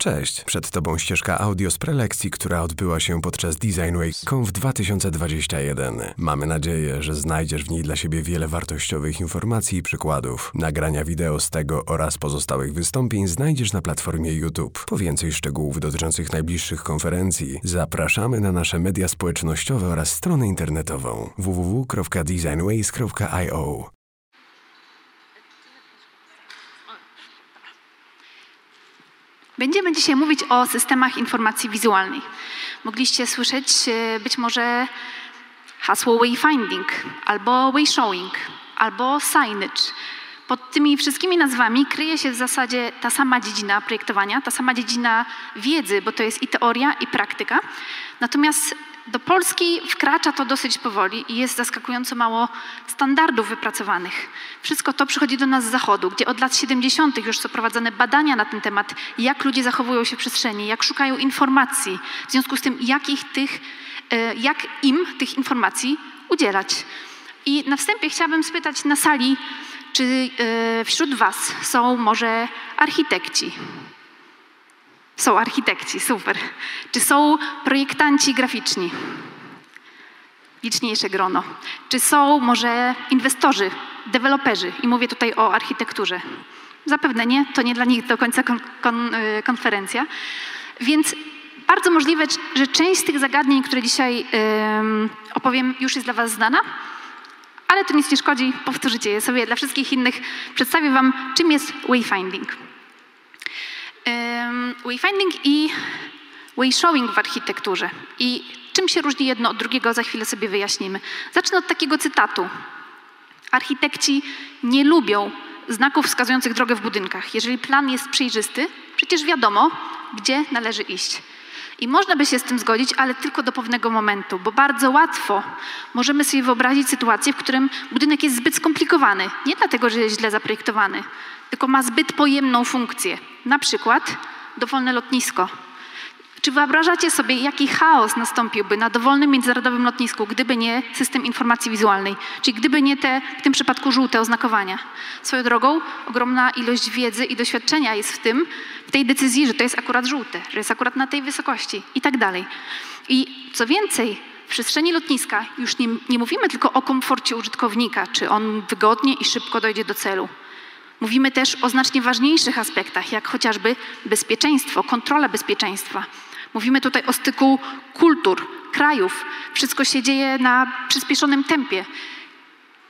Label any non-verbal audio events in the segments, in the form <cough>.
Cześć, przed Tobą ścieżka audio z prelekcji, która odbyła się podczas Design Week Conf 2021. Mamy nadzieję, że znajdziesz w niej dla siebie wiele wartościowych informacji i przykładów. Nagrania wideo z tego oraz pozostałych wystąpień znajdziesz na platformie YouTube. Po więcej szczegółów dotyczących najbliższych konferencji zapraszamy na nasze media społecznościowe oraz stronę internetową www.designways.io. Będziemy dzisiaj mówić o systemach informacji wizualnej. Mogliście słyszeć e, być może hasło wayfinding, albo wayshowing, albo signage. Pod tymi wszystkimi nazwami kryje się w zasadzie ta sama dziedzina projektowania, ta sama dziedzina wiedzy, bo to jest i teoria, i praktyka. Natomiast do Polski wkracza to dosyć powoli i jest zaskakująco mało standardów wypracowanych. Wszystko to przychodzi do nas z zachodu, gdzie od lat 70. już są prowadzone badania na ten temat, jak ludzie zachowują się w przestrzeni, jak szukają informacji, w związku z tym, jakich tych, e, jak im tych informacji udzielać. I na wstępie chciałabym spytać na sali, czy e, wśród Was są może architekci? Są architekci, super. Czy są projektanci graficzni? Liczniejsze grono. Czy są może inwestorzy, deweloperzy? I mówię tutaj o architekturze. Zapewne nie, to nie dla nich do końca kon, kon, y, konferencja. Więc bardzo możliwe, że część z tych zagadnień, które dzisiaj opowiem, już jest dla Was znana, ale to nic nie szkodzi, powtórzycie je sobie. Dla wszystkich innych przedstawię Wam, czym jest wayfinding. Wayfinding i wayshowing w architekturze. I czym się różni jedno od drugiego, za chwilę sobie wyjaśnimy. Zacznę od takiego cytatu. Architekci nie lubią znaków wskazujących drogę w budynkach. Jeżeli plan jest przejrzysty, przecież wiadomo, gdzie należy iść. I można by się z tym zgodzić, ale tylko do pewnego momentu, bo bardzo łatwo możemy sobie wyobrazić sytuację, w którym budynek jest zbyt skomplikowany. Nie dlatego, że jest źle zaprojektowany, tylko ma zbyt pojemną funkcję. Na przykład dowolne lotnisko. Czy wyobrażacie sobie, jaki chaos nastąpiłby na dowolnym międzynarodowym lotnisku, gdyby nie system informacji wizualnej, czyli gdyby nie te, w tym przypadku żółte oznakowania? Swoją drogą, ogromna ilość wiedzy i doświadczenia jest w tym, w tej decyzji, że to jest akurat żółte, że jest akurat na tej wysokości i tak dalej. I co więcej, w przestrzeni lotniska już nie, nie mówimy tylko o komforcie użytkownika, czy on wygodnie i szybko dojdzie do celu. Mówimy też o znacznie ważniejszych aspektach, jak chociażby bezpieczeństwo, kontrola bezpieczeństwa. Mówimy tutaj o styku kultur, krajów. Wszystko się dzieje na przyspieszonym tempie.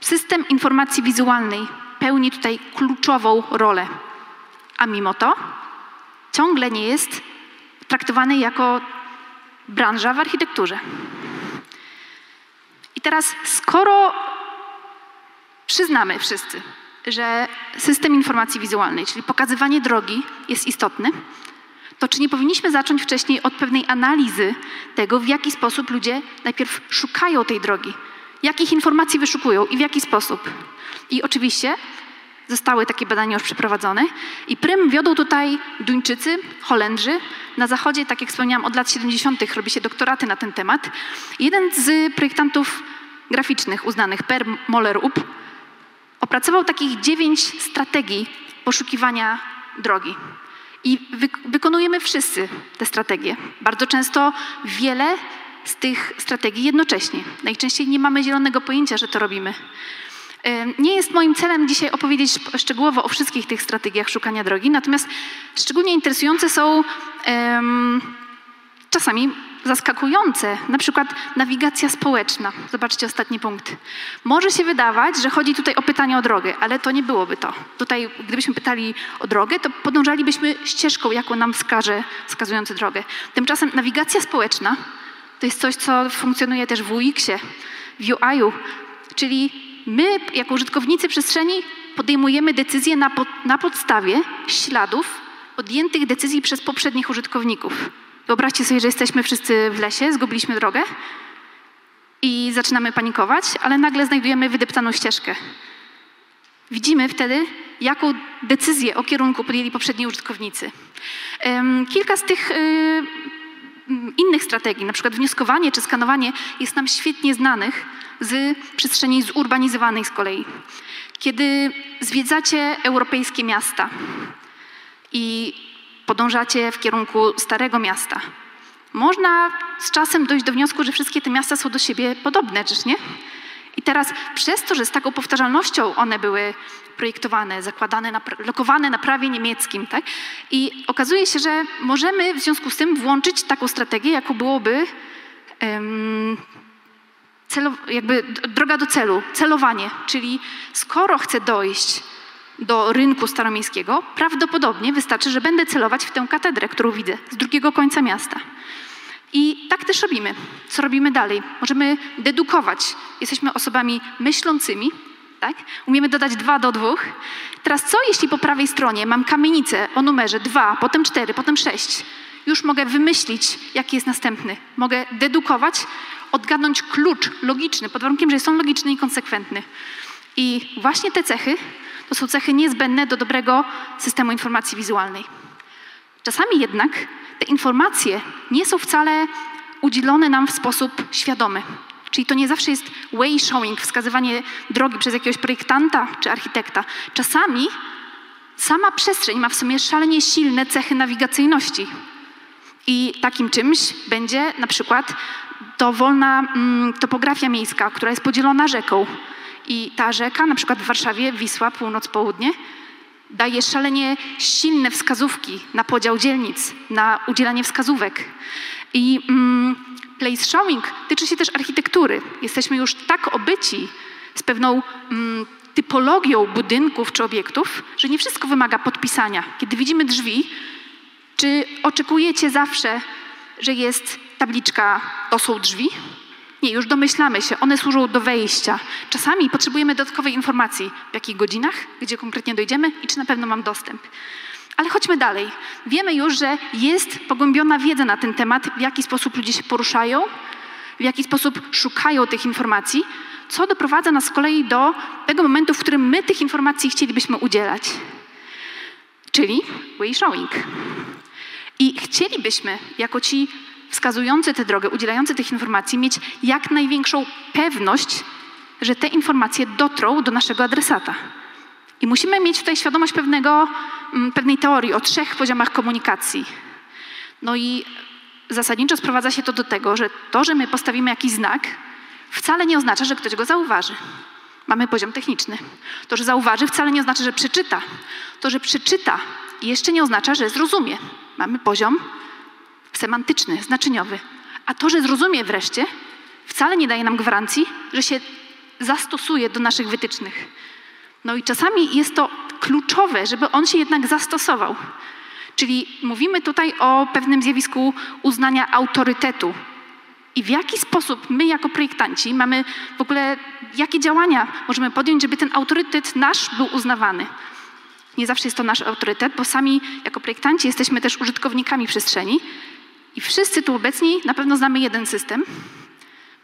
System informacji wizualnej pełni tutaj kluczową rolę. A mimo to ciągle nie jest traktowany jako branża w architekturze. I teraz, skoro przyznamy wszyscy, że system informacji wizualnej, czyli pokazywanie drogi jest istotny, to czy nie powinniśmy zacząć wcześniej od pewnej analizy tego, w jaki sposób ludzie najpierw szukają tej drogi, jakich informacji wyszukują i w jaki sposób. I oczywiście zostały takie badania już przeprowadzone i prym wiodą tutaj Duńczycy, Holendrzy. Na zachodzie, tak jak wspomniałam, od lat 70. robi się doktoraty na ten temat. Jeden z projektantów graficznych uznanych, Per Moller-Up, opracował takich dziewięć strategii poszukiwania drogi. I wy wykonujemy wszyscy te strategie. Bardzo często wiele z tych strategii jednocześnie. Najczęściej nie mamy zielonego pojęcia, że to robimy. Nie jest moim celem dzisiaj opowiedzieć szczegółowo o wszystkich tych strategiach szukania drogi, natomiast szczególnie interesujące są um, czasami zaskakujące, na przykład nawigacja społeczna. Zobaczcie ostatni punkt. Może się wydawać, że chodzi tutaj o pytanie o drogę, ale to nie byłoby to. Tutaj, gdybyśmy pytali o drogę, to podążalibyśmy ścieżką, jaką nam wskaże wskazujący drogę. Tymczasem nawigacja społeczna to jest coś, co funkcjonuje też w UX-ie, w UI-u, czyli my, jako użytkownicy przestrzeni, podejmujemy decyzje na, pod, na podstawie śladów podjętych decyzji przez poprzednich użytkowników. Wyobraźcie sobie, że jesteśmy wszyscy w lesie, zgubiliśmy drogę i zaczynamy panikować, ale nagle znajdujemy wydeptaną ścieżkę. Widzimy wtedy, jaką decyzję o kierunku podjęli poprzedni użytkownicy. Kilka z tych y, innych strategii, na przykład wnioskowanie czy skanowanie, jest nam świetnie znanych z przestrzeni zurbanizowanej z kolei. Kiedy zwiedzacie europejskie miasta i podążacie w kierunku Starego Miasta. Można z czasem dojść do wniosku, że wszystkie te miasta są do siebie podobne, czyż nie? I teraz przez to, że z taką powtarzalnością one były projektowane, zakładane, na, lokowane na prawie niemieckim, tak? I okazuje się, że możemy w związku z tym włączyć taką strategię, jaką byłoby um, celo, jakby droga do celu, celowanie, czyli skoro chcę dojść do rynku staromiejskiego, prawdopodobnie wystarczy, że będę celować w tę katedrę, którą widzę z drugiego końca miasta. I tak też robimy. Co robimy dalej? Możemy dedukować. Jesteśmy osobami myślącymi, tak? Umiemy dodać dwa do dwóch. Teraz co, jeśli po prawej stronie mam kamienicę o numerze dwa, potem cztery, potem sześć? Już mogę wymyślić, jaki jest następny. Mogę dedukować, odgadnąć klucz logiczny, pod warunkiem, że jest on logiczny i konsekwentny. I właśnie te cechy to są cechy niezbędne do dobrego systemu informacji wizualnej. Czasami jednak te informacje nie są wcale udzielone nam w sposób świadomy. Czyli to nie zawsze jest way showing, wskazywanie drogi przez jakiegoś projektanta czy architekta. Czasami sama przestrzeń ma w sumie szalenie silne cechy nawigacyjności. I takim czymś będzie na przykład dowolna mm, topografia miejska, która jest podzielona rzeką. I ta rzeka, na przykład w Warszawie, Wisła, północ-południe, daje szalenie silne wskazówki na podział dzielnic, na udzielanie wskazówek. I mm, place showing tyczy się też architektury. Jesteśmy już tak obyci z pewną mm, typologią budynków czy obiektów, że nie wszystko wymaga podpisania. Kiedy widzimy drzwi, czy oczekujecie zawsze, że jest tabliczka to są drzwi? Nie, już domyślamy się, one służą do wejścia. Czasami potrzebujemy dodatkowej informacji, w jakich godzinach, gdzie konkretnie dojdziemy i czy na pewno mam dostęp. Ale chodźmy dalej. Wiemy już, że jest pogłębiona wiedza na ten temat, w jaki sposób ludzie się poruszają, w jaki sposób szukają tych informacji, co doprowadza nas z kolei do tego momentu, w którym my tych informacji chcielibyśmy udzielać. Czyli way showing. I chcielibyśmy, jako ci wskazujący tę drogę, udzielający tych informacji, mieć jak największą pewność, że te informacje dotrą do naszego adresata. I musimy mieć tutaj świadomość pewnego, mm, pewnej teorii o trzech poziomach komunikacji. No i zasadniczo sprowadza się to do tego, że to, że my postawimy jakiś znak, wcale nie oznacza, że ktoś go zauważy. Mamy poziom techniczny. To, że zauważy, wcale nie oznacza, że przeczyta. To, że przeczyta, jeszcze nie oznacza, że zrozumie. Mamy poziom semantyczny, znaczeniowy. A to, że zrozumie wreszcie, wcale nie daje nam gwarancji, że się zastosuje do naszych wytycznych. No i czasami jest to kluczowe, żeby on się jednak zastosował. Czyli mówimy tutaj o pewnym zjawisku uznania autorytetu. I w jaki sposób my, jako projektanci, mamy w ogóle, jakie działania możemy podjąć, żeby ten autorytet nasz był uznawany. Nie zawsze jest to nasz autorytet, bo sami, jako projektanci, jesteśmy też użytkownikami przestrzeni i wszyscy tu obecni na pewno znamy jeden system.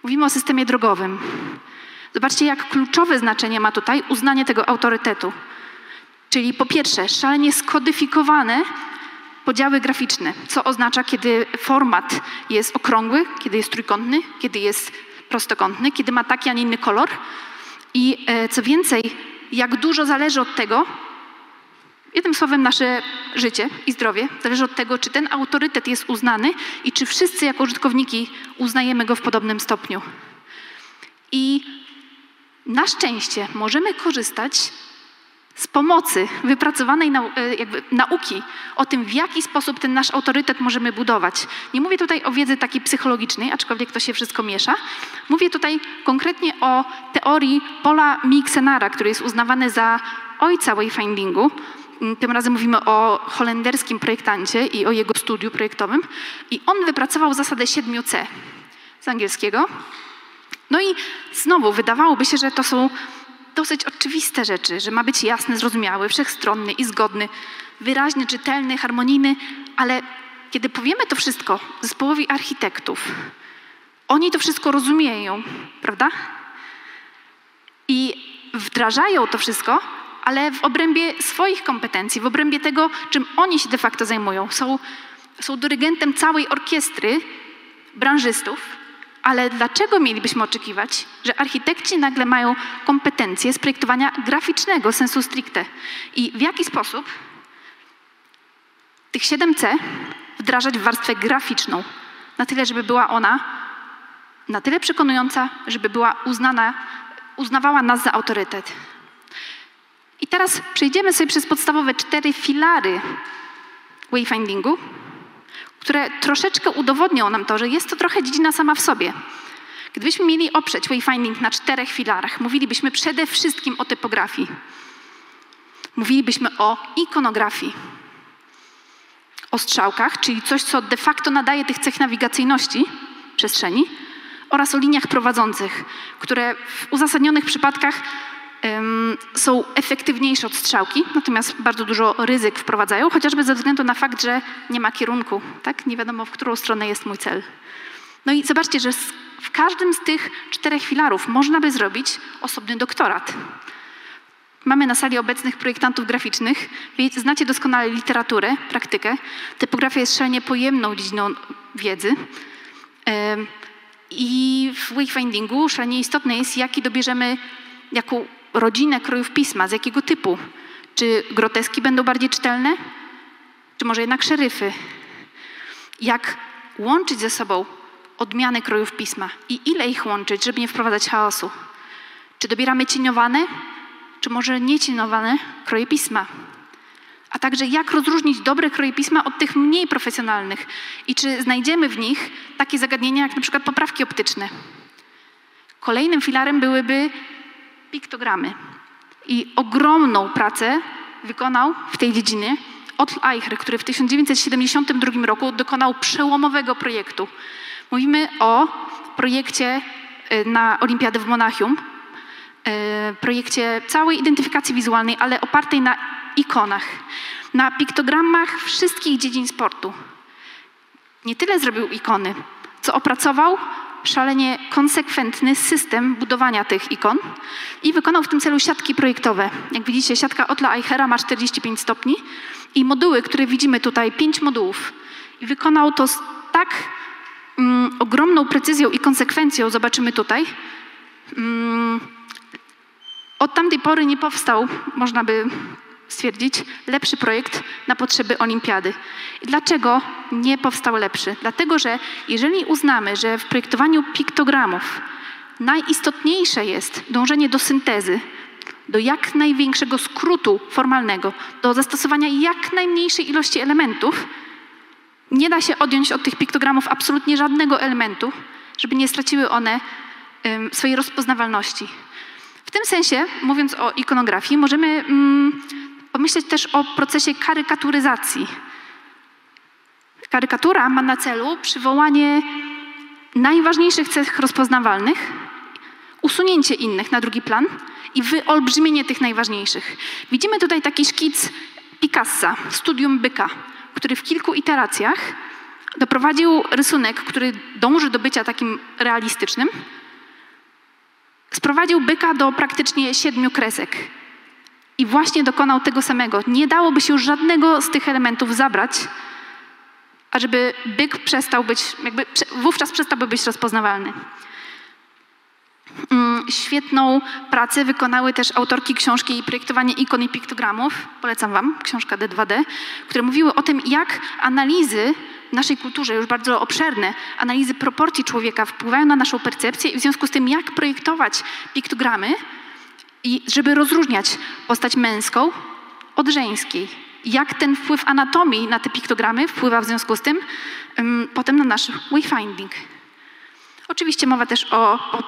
Mówimy o systemie drogowym. Zobaczcie, jak kluczowe znaczenie ma tutaj uznanie tego autorytetu. Czyli po pierwsze, szalenie skodyfikowane podziały graficzne, co oznacza, kiedy format jest okrągły, kiedy jest trójkątny, kiedy jest prostokątny, kiedy ma taki, a nie inny kolor. I e, co więcej, jak dużo zależy od tego, Jednym słowem, nasze życie i zdrowie zależy od tego, czy ten autorytet jest uznany i czy wszyscy jako użytkowniki uznajemy go w podobnym stopniu. I na szczęście możemy korzystać z pomocy wypracowanej nau e, nauki o tym, w jaki sposób ten nasz autorytet możemy budować. Nie mówię tutaj o wiedzy takiej psychologicznej, aczkolwiek to się wszystko miesza. Mówię tutaj konkretnie o teorii Paula Mixenara, który jest uznawany za ojca wayfindingu. Mm, tym razem mówimy o holenderskim projektancie i o jego studiu projektowym. I on wypracował zasadę 7C z angielskiego. No i znowu wydawałoby się, że to są dosyć oczywiste rzeczy, że ma być jasny, zrozumiały, wszechstronny i zgodny, wyraźny, czytelny, harmonijny, ale kiedy powiemy to wszystko zespołowi architektów, oni to wszystko rozumieją, prawda? I wdrażają to wszystko, ale w obrębie swoich kompetencji, w obrębie tego, czym oni się de facto zajmują. Są, są dyrygentem całej orkiestry branżystów, ale dlaczego mielibyśmy oczekiwać, że architekci nagle mają kompetencje z projektowania graficznego sensu stricte? I w jaki sposób tych 7C wdrażać w warstwę graficzną, na tyle, żeby była ona na tyle przekonująca, żeby była uznana, uznawała nas za autorytet. I teraz przejdziemy sobie przez podstawowe cztery filary wayfindingu, które troszeczkę udowodnią nam to, że jest to trochę dziedzina sama w sobie. Gdybyśmy mieli oprzeć wayfinding na czterech filarach, mówilibyśmy przede wszystkim o typografii. Mówilibyśmy o ikonografii, o strzałkach, czyli coś, co de facto nadaje tych cech nawigacyjności przestrzeni, oraz o liniach prowadzących, które w uzasadnionych przypadkach są efektywniejsze od strzałki, natomiast bardzo dużo ryzyk wprowadzają, chociażby ze względu na fakt, że nie ma kierunku, tak? Nie wiadomo, w którą stronę jest mój cel. No i zobaczcie, że w każdym z tych czterech filarów można by zrobić osobny doktorat. Mamy na sali obecnych projektantów graficznych. Znacie doskonale literaturę, praktykę. Typografia jest szalenie pojemną dziedziną wiedzy. I w wayfindingu szalenie istotne jest, jaki dobierzemy, jaką rodzinę krojów pisma, z jakiego typu. Czy groteski będą bardziej czytelne, czy może jednak szeryfy? Jak łączyć ze sobą odmiany krojów pisma i ile ich łączyć, żeby nie wprowadzać chaosu? Czy dobieramy cieniowane, czy może niecieniowane kroje pisma? A także jak rozróżnić dobre kroje pisma od tych mniej profesjonalnych i czy znajdziemy w nich takie zagadnienia jak na przykład poprawki optyczne. Kolejnym filarem byłyby piktogramy. I ogromną pracę wykonał w tej dziedzinie Otto Eicher, który w 1972 roku dokonał przełomowego projektu. Mówimy o projekcie y, na Olimpiadę w Monachium, y, projekcie całej identyfikacji wizualnej, ale opartej na ikonach, na piktogramach wszystkich dziedzin sportu. Nie tyle zrobił ikony, co opracował szalenie konsekwentny system budowania tych ikon i wykonał w tym celu siatki projektowe. Jak widzicie, siatka Otla Eichera ma 45 stopni i moduły, które widzimy tutaj, 5 modułów. I wykonał to z tak mm, ogromną precyzją i konsekwencją, zobaczymy tutaj. Mm, od tamtej pory nie powstał, można by stwierdzić, lepszy projekt na potrzeby olimpiady. I dlaczego nie powstał lepszy? Dlatego, że jeżeli uznamy, że w projektowaniu piktogramów najistotniejsze jest dążenie do syntezy, do jak największego skrótu formalnego, do zastosowania jak najmniejszej ilości elementów, nie da się odjąć od tych piktogramów absolutnie żadnego elementu, żeby nie straciły one swojej rozpoznawalności. W tym sensie, mówiąc o ikonografii, możemy um, pomyśleć też o procesie karykaturyzacji. Karykatura ma na celu przywołanie najważniejszych cech rozpoznawalnych, usunięcie innych na drugi plan i wyolbrzymienie tych najważniejszych. Widzimy tutaj taki szkic Picassa, studium byka, który w kilku iteracjach doprowadził rysunek, który dąży do bycia takim realistycznym, sprowadził byka do praktycznie siedmiu kresek. I właśnie dokonał tego samego. Nie dałoby się już żadnego z tych elementów zabrać, ażeby byk przestał być, jakby wówczas przestałby być rozpoznawalny. Mm, świetną pracę wykonały też autorki książki Projektowanie ikon i piktogramów. Polecam Wam, książka D2D, które mówiły o tym, jak analizy w naszej kulturze, już bardzo obszerne, analizy proporcji człowieka wpływają na naszą percepcję i w związku z tym, jak projektować piktogramy, i żeby rozróżniać postać męską od żeńskiej. Jak ten wpływ anatomii na te piktogramy wpływa w związku z tym um, potem na nasz wayfinding. Oczywiście mowa też o, o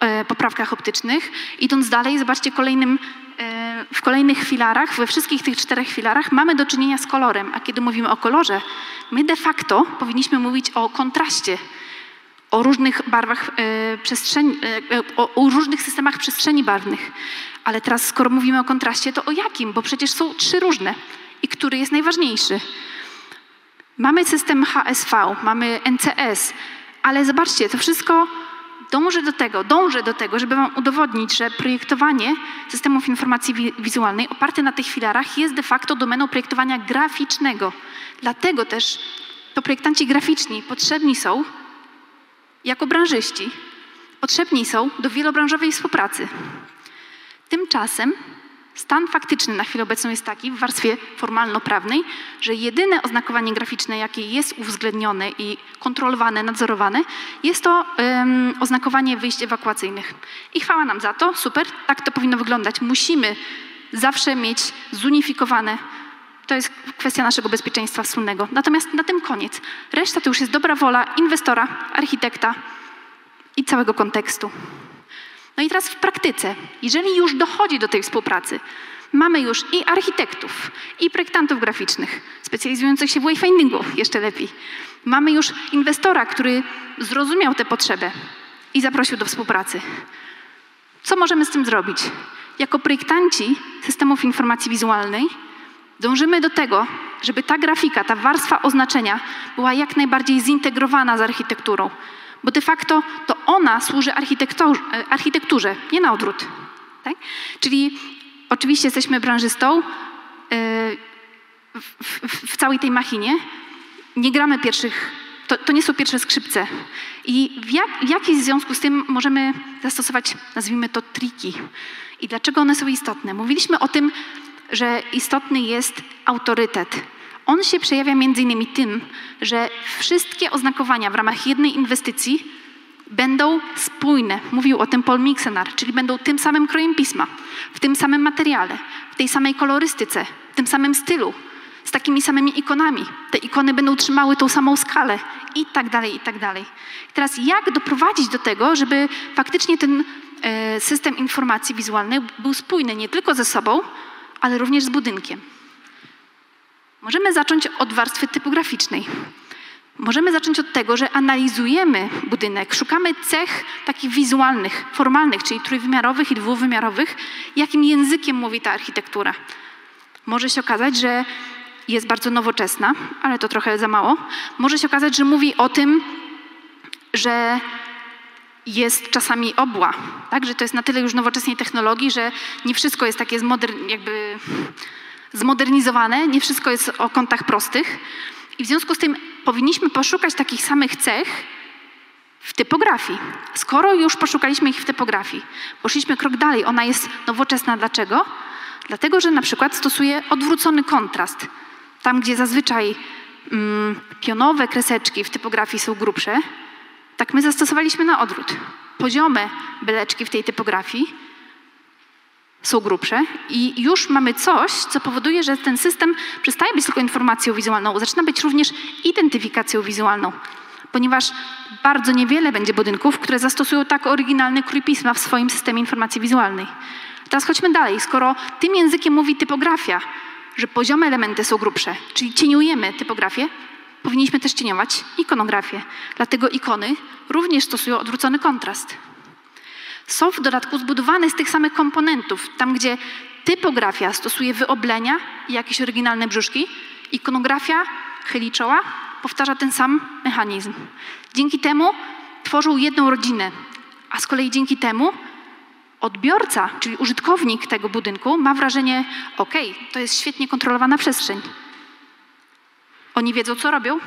e, poprawkach optycznych. Idąc dalej, zobaczcie kolejnym, e, w kolejnych filarach, we wszystkich tych czterech filarach mamy do czynienia z kolorem. A kiedy mówimy o kolorze, my de facto powinniśmy mówić o kontraście o różnych barwach e, przestrzeni, e, e, o, różnych systemach przestrzeni barwnych. Ale teraz, skoro mówimy o kontraście, to o jakim? Bo przecież są trzy różne. I który jest najważniejszy? Mamy system HSV, mamy NCS, ale zobaczcie, to wszystko dąży do tego, dąży do tego, żeby Wam udowodnić, że projektowanie systemów informacji wizualnej oparte na tych filarach jest de facto domeną projektowania graficznego. Dlatego też to projektanci graficzni potrzebni są jako branżyści potrzebni są do wielobranżowej współpracy. Tymczasem Stan faktyczny na chwilę obecną jest taki w warstwie formalno-prawnej, że jedyne oznakowanie graficzne, jakie jest uwzględnione i kontrolowane, nadzorowane, jest to um, oznakowanie wyjść ewakuacyjnych. I chwała nam za to, super, tak to powinno wyglądać. Musimy zawsze mieć zunifikowane. To jest kwestia naszego bezpieczeństwa wspólnego. Natomiast na tym koniec. Reszta to już jest dobra wola inwestora, architekta i całego kontekstu. No i teraz w praktyce, jeżeli już dochodzi do tej współpracy, mamy już i architektów, i projektantów graficznych, specjalizujących się w wayfindingu, jeszcze lepiej. Mamy już inwestora, który zrozumiał tę potrzebę i zaprosił do współpracy. Co możemy z tym zrobić? Jako projektanci systemów informacji wizualnej dążymy do tego, żeby ta grafika, ta warstwa oznaczenia była jak najbardziej zintegrowana z architekturą, bo de facto to ona służy architekturze, nie na odwrót. Tak? Czyli oczywiście jesteśmy branżystą e, w, w, w całej tej machinie. Nie gramy pierwszych, to, to nie są pierwsze skrzypce. I w, jak, w związku z tym możemy zastosować, nazwijmy to, triki. I dlaczego one są istotne? Mówiliśmy o tym, że istotny jest autorytet. On się przejawia między innymi tym, że wszystkie oznakowania w ramach jednej inwestycji będą spójne. Mówił o tym Paul Mixenar, czyli będą tym samym krojem pisma, w tym samym materiale, w tej samej kolorystyce, w tym samym stylu, z takimi samymi ikonami. Te ikony będą trzymały tą samą skalę i tak dalej, i tak dalej. Teraz jak doprowadzić do tego, żeby faktycznie ten e, system informacji wizualnej był spójny nie tylko ze sobą, ale również z budynkiem? Możemy zacząć od warstwy typograficznej. Możemy zacząć od tego, że analizujemy budynek, szukamy cech takich wizualnych, formalnych, czyli trójwymiarowych i dwuwymiarowych, jakim językiem mówi ta architektura. Może się okazać, że jest bardzo nowoczesna, ale to trochę za mało. Może się okazać, że mówi o tym, że jest czasami obła, tak? że to jest na tyle już nowoczesnej technologii, że nie wszystko jest takie zmoder- jakby zmodernizowane, nie wszystko jest o kątach prostych. I w związku z tym powinniśmy poszukać takich samych cech w typografii. Skoro już poszukaliśmy ich w typografii, poszliśmy krok dalej, ona jest nowoczesna. Dlaczego? Dlatego, że na przykład stosuje odwrócony kontrast. Tam, gdzie zazwyczaj mm, pionowe kreseczki w typografii są grubsze, tak my zastosowaliśmy na odwrót. Poziome beleczki w tej typografii są grubsze i już mamy coś, co powoduje, że ten system przestaje być tylko informacją wizualną, zaczyna być również identyfikacją wizualną, ponieważ bardzo niewiele będzie budynków, które zastosują tak oryginalny krój pisma w swoim systemie informacji wizualnej. Teraz chodźmy dalej. Skoro tym językiem mówi typografia, że poziome elementy są grubsze, czyli cieniujemy typografię, powinniśmy też cieniować ikonografię. Dlatego ikony również stosują odwrócony kontrast są w dodatku zbudowane z tych samych komponentów. Tam, gdzie typografia stosuje wyoblenia i jakieś oryginalne brzuszki, ikonografia chyli czoła, powtarza ten sam mechanizm. Dzięki temu tworzą jedną rodzinę, a z kolei dzięki temu odbiorca, czyli użytkownik tego budynku, ma wrażenie: OK, to jest świetnie kontrolowana przestrzeń. Oni wiedzą, co robią,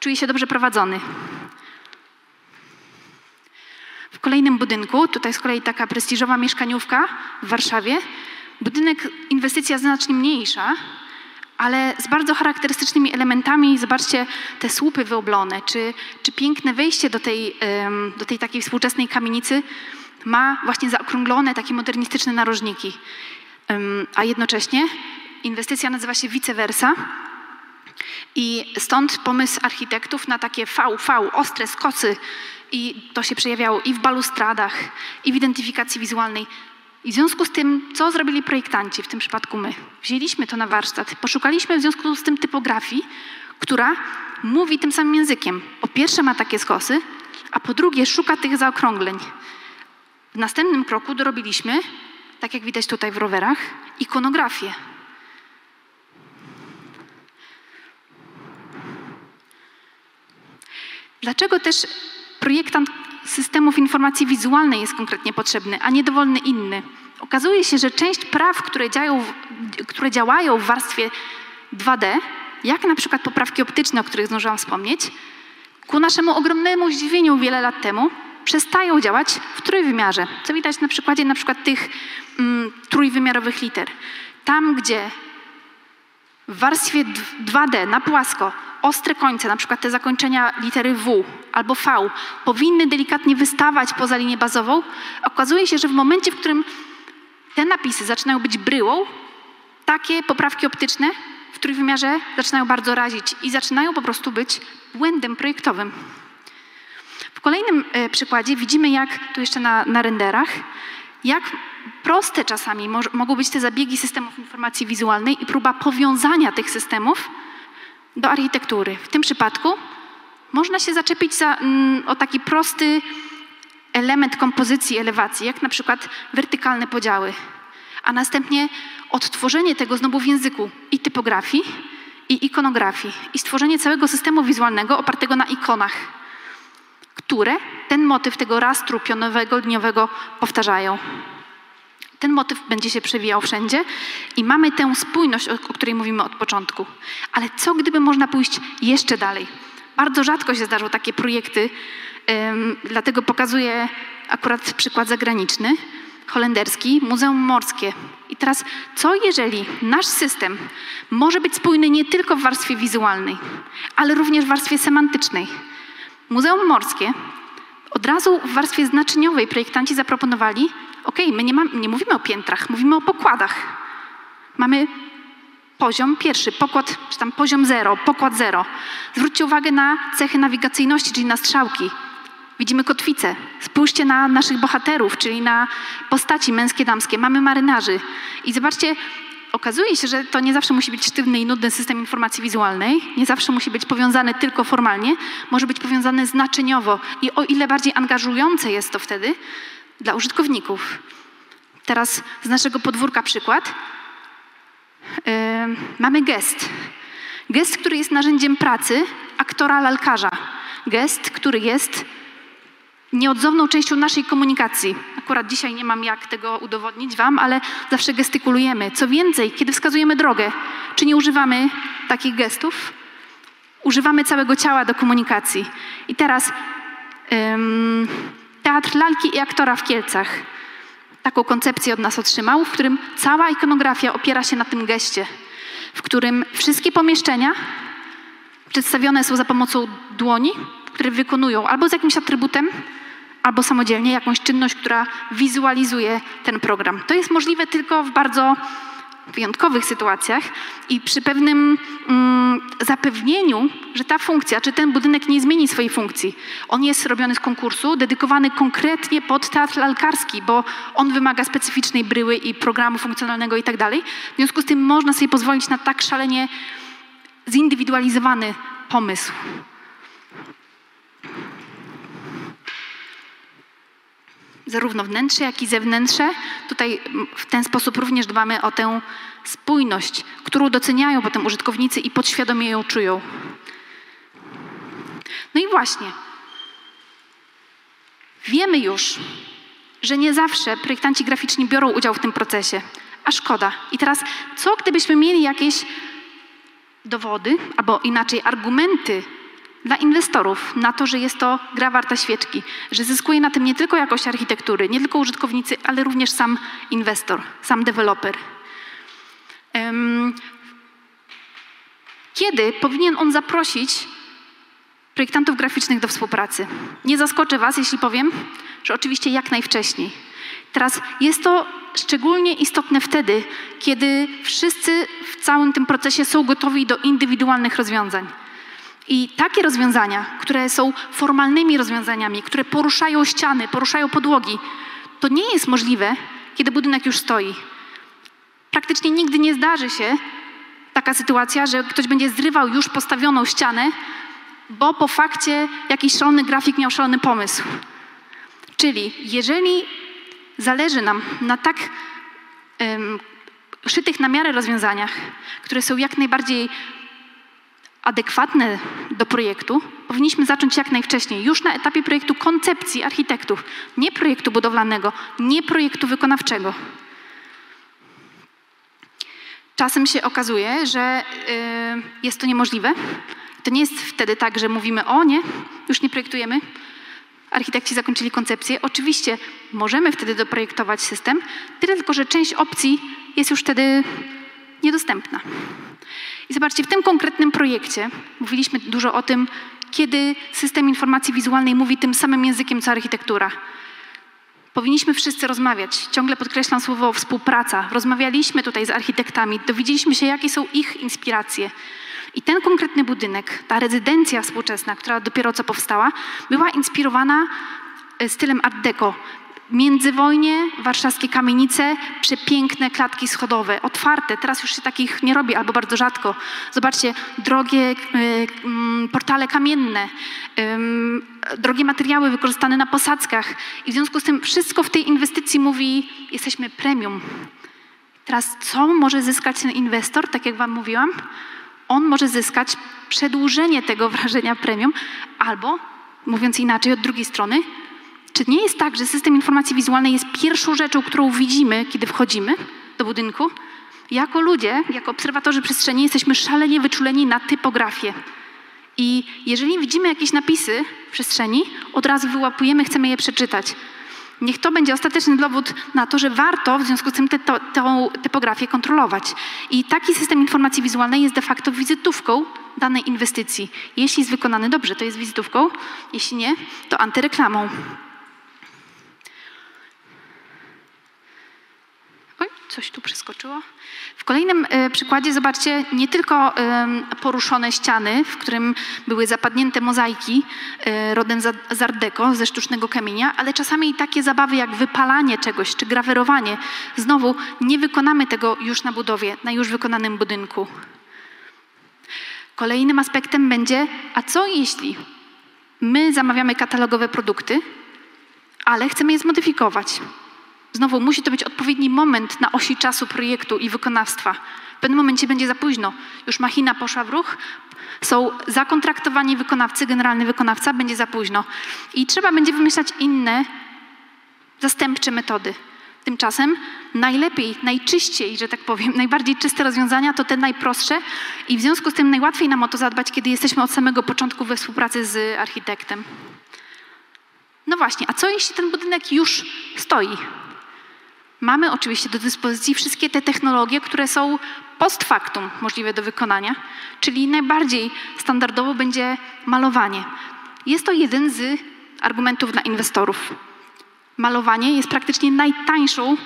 czuje się dobrze prowadzony. W kolejnym budynku, tutaj z kolei taka prestiżowa mieszkaniówka w Warszawie, budynek, inwestycja znacznie mniejsza, ale z bardzo charakterystycznymi elementami. Zobaczcie te słupy wyoblone, czy, czy piękne wejście do tej, do tej takiej współczesnej kamienicy ma właśnie zaokrąglone takie modernistyczne narożniki. A jednocześnie inwestycja nazywa się vice versa. I stąd pomysł architektów na takie V, ostre skosy i to się przejawiało i w balustradach, i w identyfikacji wizualnej. I w związku z tym, co zrobili projektanci, w tym przypadku my? Wzięliśmy to na warsztat, poszukaliśmy w związku z tym typografii, która mówi tym samym językiem. Po pierwsze ma takie skosy, a po drugie szuka tych zaokrągleń. W następnym kroku dorobiliśmy, tak jak widać tutaj w rowerach, ikonografię. Dlaczego też projektant systemów informacji wizualnej jest konkretnie potrzebny, a nie dowolny inny. Okazuje się, że część praw, które działają, które działają w warstwie 2D, jak na przykład poprawki optyczne, o których zdążyłam wspomnieć, ku naszemu ogromnemu zdziwieniu wiele lat temu przestają działać w trójwymiarze. Co widać na przykładzie na przykład tych mm, trójwymiarowych liter. Tam, gdzie w warstwie 2D na płasko ostre końce, na przykład te zakończenia litery W albo V, powinny delikatnie wystawać poza linię bazową, okazuje się, że w momencie, w którym te napisy zaczynają być bryłą, takie poprawki optyczne w trójwymiarze zaczynają bardzo razić i zaczynają po prostu być błędem projektowym. W kolejnym e, przykładzie widzimy, jak tu jeszcze na, na renderach, jak proste czasami mogą być te zabiegi systemów informacji wizualnej i próba powiązania tych systemów do architektury. W tym przypadku można się zaczepić za, mm, o taki prosty element kompozycji elewacji, jak na przykład wertykalne podziały, a następnie odtworzenie tego znowu w języku i typografii, i ikonografii, i stworzenie całego systemu wizualnego opartego na ikonach, które ten motyw tego rastru pionowego, liniowego powtarzają. Ten motyw będzie się przewijał wszędzie i mamy tę spójność, o, której mówimy od początku. Ale co gdyby można pójść jeszcze dalej? Bardzo rzadko się zdarzą takie projekty, dlatego pokazuję akurat przykład zagraniczny, holenderski, Muzeum Morskie. I teraz, co jeżeli nasz system może być spójny nie tylko w warstwie wizualnej, ale również w warstwie semantycznej? Muzeum Morskie od razu w warstwie znaczeniowej projektanci zaproponowali, ok, my nie, nie mówimy o piętrach, mówimy o pokładach. Mamy poziom pierwszy, pokład, czy tam poziom zero, pokład zero. Zwróćcie uwagę na cechy nawigacyjności, czyli na strzałki. Widzimy kotwicę. Spójrzcie na naszych bohaterów, czyli na postaci męskie, damskie. Mamy marynarzy. I zobaczcie, okazuje się, że to nie zawsze musi być sztywny i nudny system informacji wizualnej, nie zawsze musi być powiązany tylko formalnie, może być powiązany znaczeniowo i o ile bardziej angażujące jest to wtedy dla użytkowników. Teraz z naszego podwórka przykład. Yy, mamy gest. Gest, który jest narzędziem pracy aktora lalkarza. Gest, który jest nieodzowną częścią naszej komunikacji. Akurat dzisiaj nie mam jak tego udowodnić Wam, ale zawsze gestykulujemy. Co więcej, kiedy wskazujemy drogę, czy nie używamy takich gestów? Używamy całego ciała do komunikacji. I teraz um, Teatr Lalki i Aktora w Kielcach taką koncepcję od nas otrzymał, w którym cała ikonografia opiera się na tym geście, w którym wszystkie pomieszczenia przedstawione są za pomocą dłoni, które wykonują albo z jakimś atrybutem, albo samodzielnie jakąś czynność, która wizualizuje ten program. To jest możliwe tylko w bardzo wyjątkowych sytuacjach i przy pewnym mm, zapewnieniu, że ta funkcja, czy ten budynek nie zmieni swojej funkcji. On jest robiony z konkursu, dedykowany konkretnie pod teatr lalkarski, bo on wymaga specyficznej bryły i programu funkcjonalnego i tak dalej. W związku z tym można sobie pozwolić na tak szalenie zindywidualizowany pomysł. Zarówno wnętrze, jak i zewnętrzne. Tutaj w ten sposób również dbamy o tę spójność, którą doceniają potem użytkownicy i podświadomie ją czują. No i właśnie, wiemy już, że nie zawsze projektanci graficzni biorą udział w tym procesie, a szkoda. I teraz, co gdybyśmy mieli jakieś dowody, albo inaczej argumenty dla inwestorów na to, że jest to gra warta świeczki, że zyskuje na tym nie tylko jakość architektury, nie tylko użytkownicy, ale również sam inwestor, sam deweloper. Kiedy powinien on zaprosić projektantów graficznych do współpracy? Nie zaskoczę Was, jeśli powiem, że oczywiście jak najwcześniej. Teraz jest to szczególnie istotne wtedy, kiedy wszyscy w całym tym procesie są gotowi do indywidualnych rozwiązań. I takie rozwiązania, które są formalnymi rozwiązaniami, które poruszają ściany, poruszają podłogi, to nie jest możliwe, kiedy budynek już stoi. Praktycznie nigdy nie zdarzy się taka sytuacja, że ktoś będzie zrywał już postawioną ścianę, bo po fakcie jakiś szalony grafik miał szalony pomysł. Czyli jeżeli zależy nam na tak um, szytych na miarę rozwiązaniach, które są jak najbardziej adekwatne do projektu, powinniśmy zacząć jak najwcześniej, już na etapie projektu koncepcji architektów, nie projektu budowlanego, nie projektu wykonawczego. Czasem się okazuje, że y, jest to niemożliwe. To nie jest wtedy tak, że mówimy o nie, już nie projektujemy, architekci zakończyli koncepcję. Oczywiście możemy wtedy doprojektować system, tyle tylko, że część opcji jest już wtedy niedostępna. I zobaczcie, w tym konkretnym projekcie mówiliśmy dużo o tym, kiedy system informacji wizualnej mówi tym samym językiem co architektura. Powinniśmy wszyscy rozmawiać. Ciągle podkreślam słowo współpraca. Rozmawialiśmy tutaj z architektami, dowiedzieliśmy się, jakie są ich inspiracje. I ten konkretny budynek, ta rezydencja współczesna, która dopiero co powstała, była inspirowana e, stylem Art Deco. Międzywojnie, warszawskie kamienice, przepiękne klatki schodowe, otwarte. Teraz już się takich nie robi albo bardzo rzadko. Zobaczcie, drogie y, portale kamienne, y, drogie materiały wykorzystane na posadzkach. I w związku z tym wszystko w tej inwestycji mówi, jesteśmy premium. Teraz co może zyskać ten inwestor, tak jak wam mówiłam? On może zyskać przedłużenie tego wrażenia premium albo, mówiąc inaczej, od drugiej strony, czy nie jest tak, że system informacji wizualnej jest pierwszą rzeczą, którą widzimy, kiedy wchodzimy do budynku? Jako ludzie, jako obserwatorzy przestrzeni jesteśmy szalenie wyczuleni na typografię. I jeżeli widzimy jakieś napisy w przestrzeni, od razu wyłapujemy, chcemy je przeczytać. Niech to będzie ostateczny dowód na to, że warto w związku z tym tę typografię kontrolować. I taki system informacji wizualnej jest de facto wizytówką danej inwestycji. Jeśli jest wykonany dobrze, to jest wizytówką, jeśli nie, to antyreklamą. Coś tu przeskoczyło. W kolejnym e, przykładzie zobaczcie nie tylko poruszone ściany, w którym były zapadnięte mozaiki e, rodem z Art Deco, ze sztucznego kamienia, ale czasami i takie zabawy jak wypalanie czegoś czy grawerowanie. Znowu nie wykonamy tego już na budowie, na już wykonanym budynku. Kolejnym aspektem będzie, a co jeśli my zamawiamy katalogowe produkty, ale chcemy je zmodyfikować? Znowu musi to być odpowiedni moment na osi czasu projektu i wykonawstwa. W pewnym momencie będzie za późno. Już machina poszła w ruch, są zakontraktowani wykonawcy, generalny wykonawca, będzie za późno. I trzeba będzie wymyślać inne, zastępcze metody. Tymczasem najlepiej, najczyściej, że tak powiem, najbardziej czyste rozwiązania to te najprostsze i w związku z tym najłatwiej nam o to zadbać, kiedy jesteśmy od samego początku we współpracy z architektem. No właśnie, a co jeśli ten budynek już stoi? Mamy oczywiście do dyspozycji wszystkie te technologie, które są post factum możliwe do wykonania, czyli najbardziej standardowo będzie malowanie. Jest to jeden z argumentów dla inwestorów. Malowanie jest praktycznie najtańszą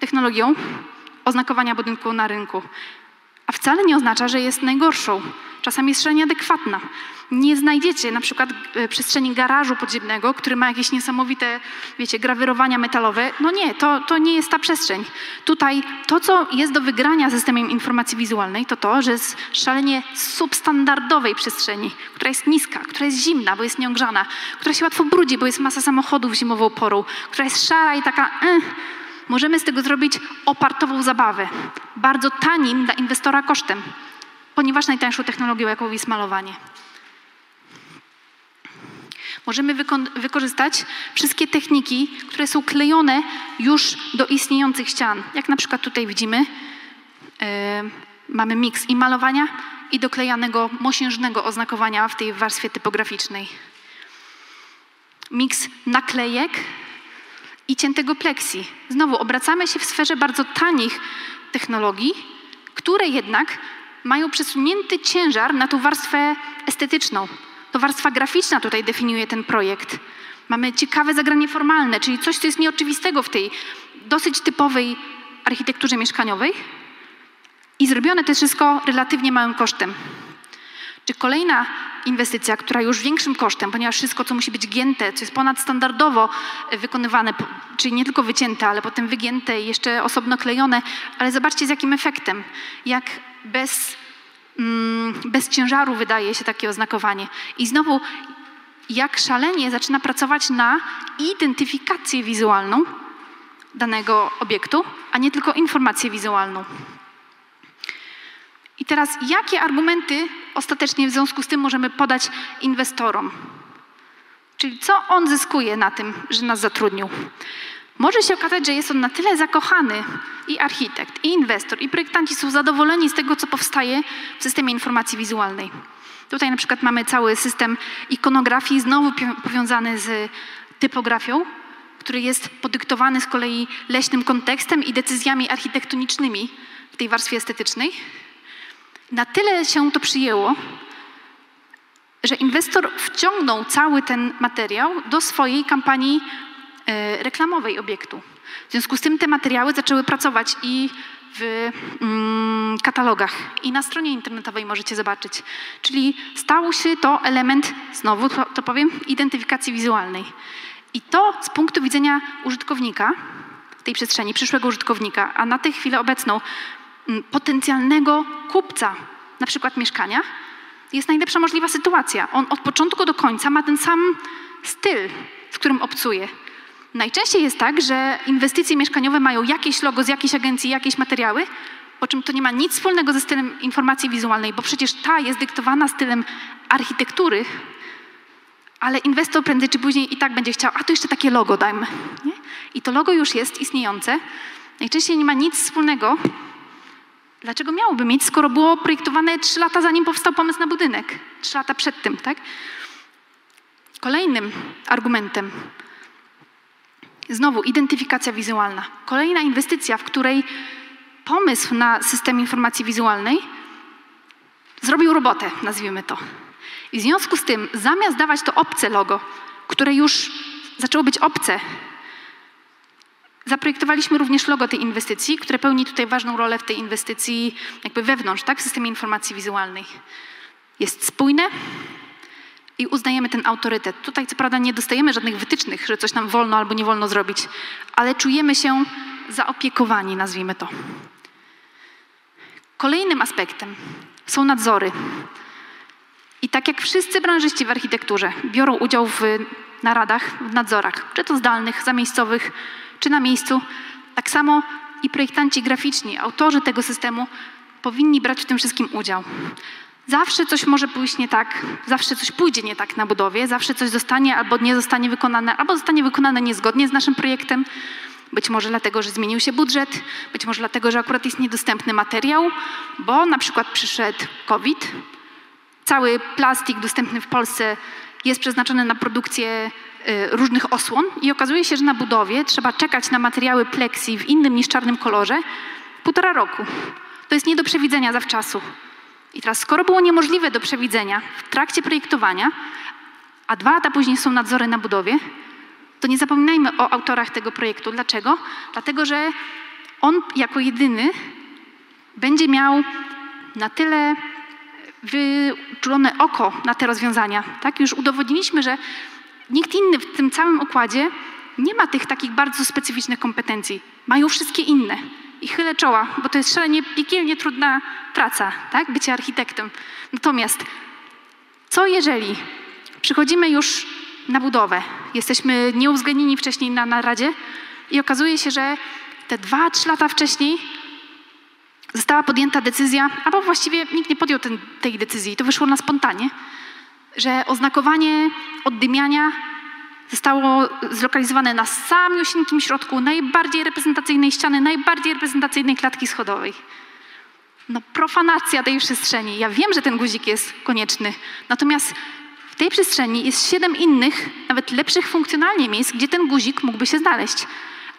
technologią oznakowania budynku na rynku, a wcale nie oznacza, że jest najgorszą. Czasami jest szalenie adekwatna nie znajdziecie na przykład e, przestrzeni garażu podziemnego, który ma jakieś niesamowite, wiecie, grawerowania metalowe. No nie, to, to nie jest ta przestrzeń. Tutaj to, co jest do wygrania systemem informacji wizualnej, to to, że jest szalenie substandardowej przestrzeni, która jest niska, która jest zimna, bo jest nieogrzana, która się łatwo brudzi, bo jest masa samochodów zimową porą, która jest szara i taka... Możemy z tego zrobić opartową zabawę, bardzo tanim dla inwestora kosztem, ponieważ najtańszą technologią, jaką jest malowanie. Możemy wykorzystać wszystkie techniki, które są klejone już do istniejących ścian. Jak na przykład tutaj widzimy, yy, mamy miks i malowania i doklejanego mosiężnego oznakowania w tej warstwie typograficznej. Miks naklejek i ciętego pleksji. Znowu obracamy się w sferze bardzo tanich technologii, które jednak mają przesunięty ciężar na tą warstwę estetyczną, to warstwa graficzna tutaj definiuje ten projekt. Mamy ciekawe zagranie formalne, czyli coś, co jest nieoczywistego w tej dosyć typowej architekturze mieszkaniowej. I zrobione to jest wszystko relatywnie małym kosztem. Czy kolejna inwestycja, która już większym kosztem, ponieważ wszystko, co musi być gięte, co jest ponadstandardowo wykonywane, czyli nie tylko wycięte, ale potem wygięte i jeszcze osobno klejone, ale zobaczcie z jakim efektem, jak bez bez ciężaru wydaje się takie oznakowanie. I znowu, jak szalenie zaczyna pracować na identyfikację wizualną danego obiektu, a nie tylko informację wizualną. I teraz, jakie argumenty ostatecznie w związku z tym możemy podać inwestorom? Czyli co on zyskuje na tym, że nas zatrudnił? Może się okazać, że jest on na tyle zakochany, i architekt, i inwestor, i projektanci są zadowoleni z tego, co powstaje w systemie informacji wizualnej. Tutaj na przykład mamy cały system ikonografii, znowu powiązany z typografią, który jest podyktowany z kolei leśnym kontekstem i decyzjami architektonicznymi w tej warstwie estetycznej. Na tyle się to przyjęło, że inwestor wciągnął cały ten materiał do swojej kampanii reklamowej obiektu. W związku z tym te materiały zaczęły pracować i w mm, katalogach, i na stronie internetowej możecie zobaczyć. Czyli stał się to element, znowu to, powiem, identyfikacji wizualnej. I to z punktu widzenia użytkownika tej przestrzeni, przyszłego użytkownika, a na tę chwilę obecną mm, potencjalnego kupca, na przykład mieszkania, jest najlepsza możliwa sytuacja. On od początku do końca ma ten sam styl, z którym obcuje. Najczęściej jest tak, że inwestycje mieszkaniowe mają jakieś logo z jakiejś agencji, jakieś materiały, po czym to nie ma nic wspólnego ze stylem informacji wizualnej, bo przecież ta jest dyktowana stylem architektury, ale inwestor prędzej czy później i tak będzie chciał, a to jeszcze takie logo dajmy. Nie? I to logo już jest istniejące. Najczęściej nie ma nic wspólnego. Dlaczego miałoby mieć, skoro było projektowane trzy lata zanim powstał pomysł na budynek? Trzy lata przed tym, tak? Kolejnym argumentem Znowu identyfikacja wizualna. Kolejna inwestycja, w której pomysł na system informacji wizualnej zrobił robotę, nazwijmy to. I w związku z tym, zamiast dawać to obce logo, które już zaczęło być obce, zaprojektowaliśmy również logo tej inwestycji, które pełni tutaj ważną rolę w tej inwestycji jakby wewnątrz, tak, w systemie informacji wizualnej. Jest spójne, i uznajemy ten autorytet. Tutaj co prawda nie dostajemy żadnych wytycznych, że coś nam wolno albo nie wolno zrobić, ale czujemy się zaopiekowani, nazwijmy to. Kolejnym aspektem są nadzory. I tak jak wszyscy branżyści w architekturze biorą udział w naradach, w nadzorach, czy to zdalnych, zamiejscowych, czy na miejscu, tak samo i projektanci graficzni, autorzy tego systemu powinni brać w tym wszystkim udział. Zawsze coś może pójść nie tak, zawsze coś pójdzie nie tak na budowie, zawsze coś zostanie albo nie zostanie wykonane, albo zostanie wykonane niezgodnie z naszym projektem. Być może dlatego, że zmienił się budżet, być może dlatego, że akurat jest niedostępny materiał, bo na przykład przyszedł COVID. Cały plastik dostępny w Polsce jest przeznaczony na produkcję y, różnych osłon i okazuje się, że na budowie trzeba czekać na materiały plexi w innym niż czarnym kolorze półtora roku. To jest nie do przewidzenia zawczasu. I teraz, skoro było niemożliwe do przewidzenia w trakcie projektowania, a dwa lata później są nadzory na budowie, to nie zapominajmy o autorach tego projektu. Dlaczego? Dlatego, że on jako jedyny będzie miał na tyle wyczulone oko na te rozwiązania. Tak? Już udowodniliśmy, że nikt inny w tym całym układzie nie ma tych takich bardzo specyficznych kompetencji. Mają wszystkie inne i chylę czoła, bo to jest szalenie piekielnie trudna praca, tak? Bycie architektem. Natomiast co jeżeli przychodzimy już na budowę, jesteśmy nieuwzględnieni wcześniej na naradzie i okazuje się, że te dwa, trzy lata wcześniej została podjęta decyzja, albo właściwie nikt nie podjął ten, tej decyzji, to wyszło na spontanie, że oznakowanie oddymiania zostało zlokalizowane na samiusieńkim środku najbardziej reprezentacyjnej ściany, najbardziej reprezentacyjnej klatki schodowej. No profanacja tej przestrzeni. Ja wiem, że ten guzik jest konieczny, natomiast w tej przestrzeni jest siedem innych, nawet lepszych funkcjonalnie miejsc, gdzie ten guzik mógłby się znaleźć.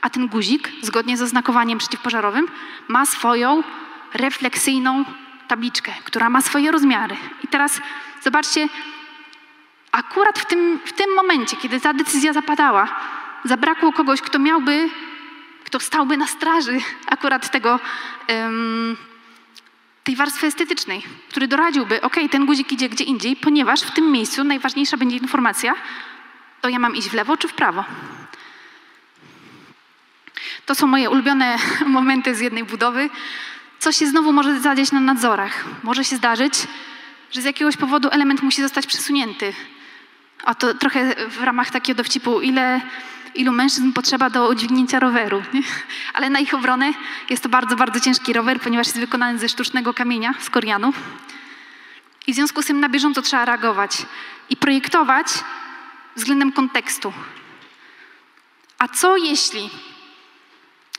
A ten guzik, zgodnie z oznakowaniem przeciwpożarowym, ma swoją refleksyjną tabliczkę, która ma swoje rozmiary. I teraz zobaczcie, akurat w tym, w tym momencie, kiedy ta decyzja zapadała, zabrakło kogoś, kto miałby, kto stałby na straży akurat tego, um, tej warstwy estetycznej, który doradziłby, ok, ten guzik idzie gdzie indziej, ponieważ w tym miejscu najważniejsza będzie informacja, to ja mam iść w lewo czy w prawo. To są moje ulubione <laughs> momenty z jednej budowy. Co się znowu może zadzieć na nadzorach? Może się zdarzyć, że z jakiegoś powodu element musi zostać przesunięty a to trochę w ramach takiego dowcipu, ile, ilu mężczyzn potrzeba do udźwignięcia roweru. Nie? Ale na ich obronę jest to bardzo, bardzo ciężki rower, ponieważ jest wykonany ze sztucznego kamienia, z korianu. I w związku z tym na bieżąco trzeba reagować i projektować względem kontekstu. A co jeśli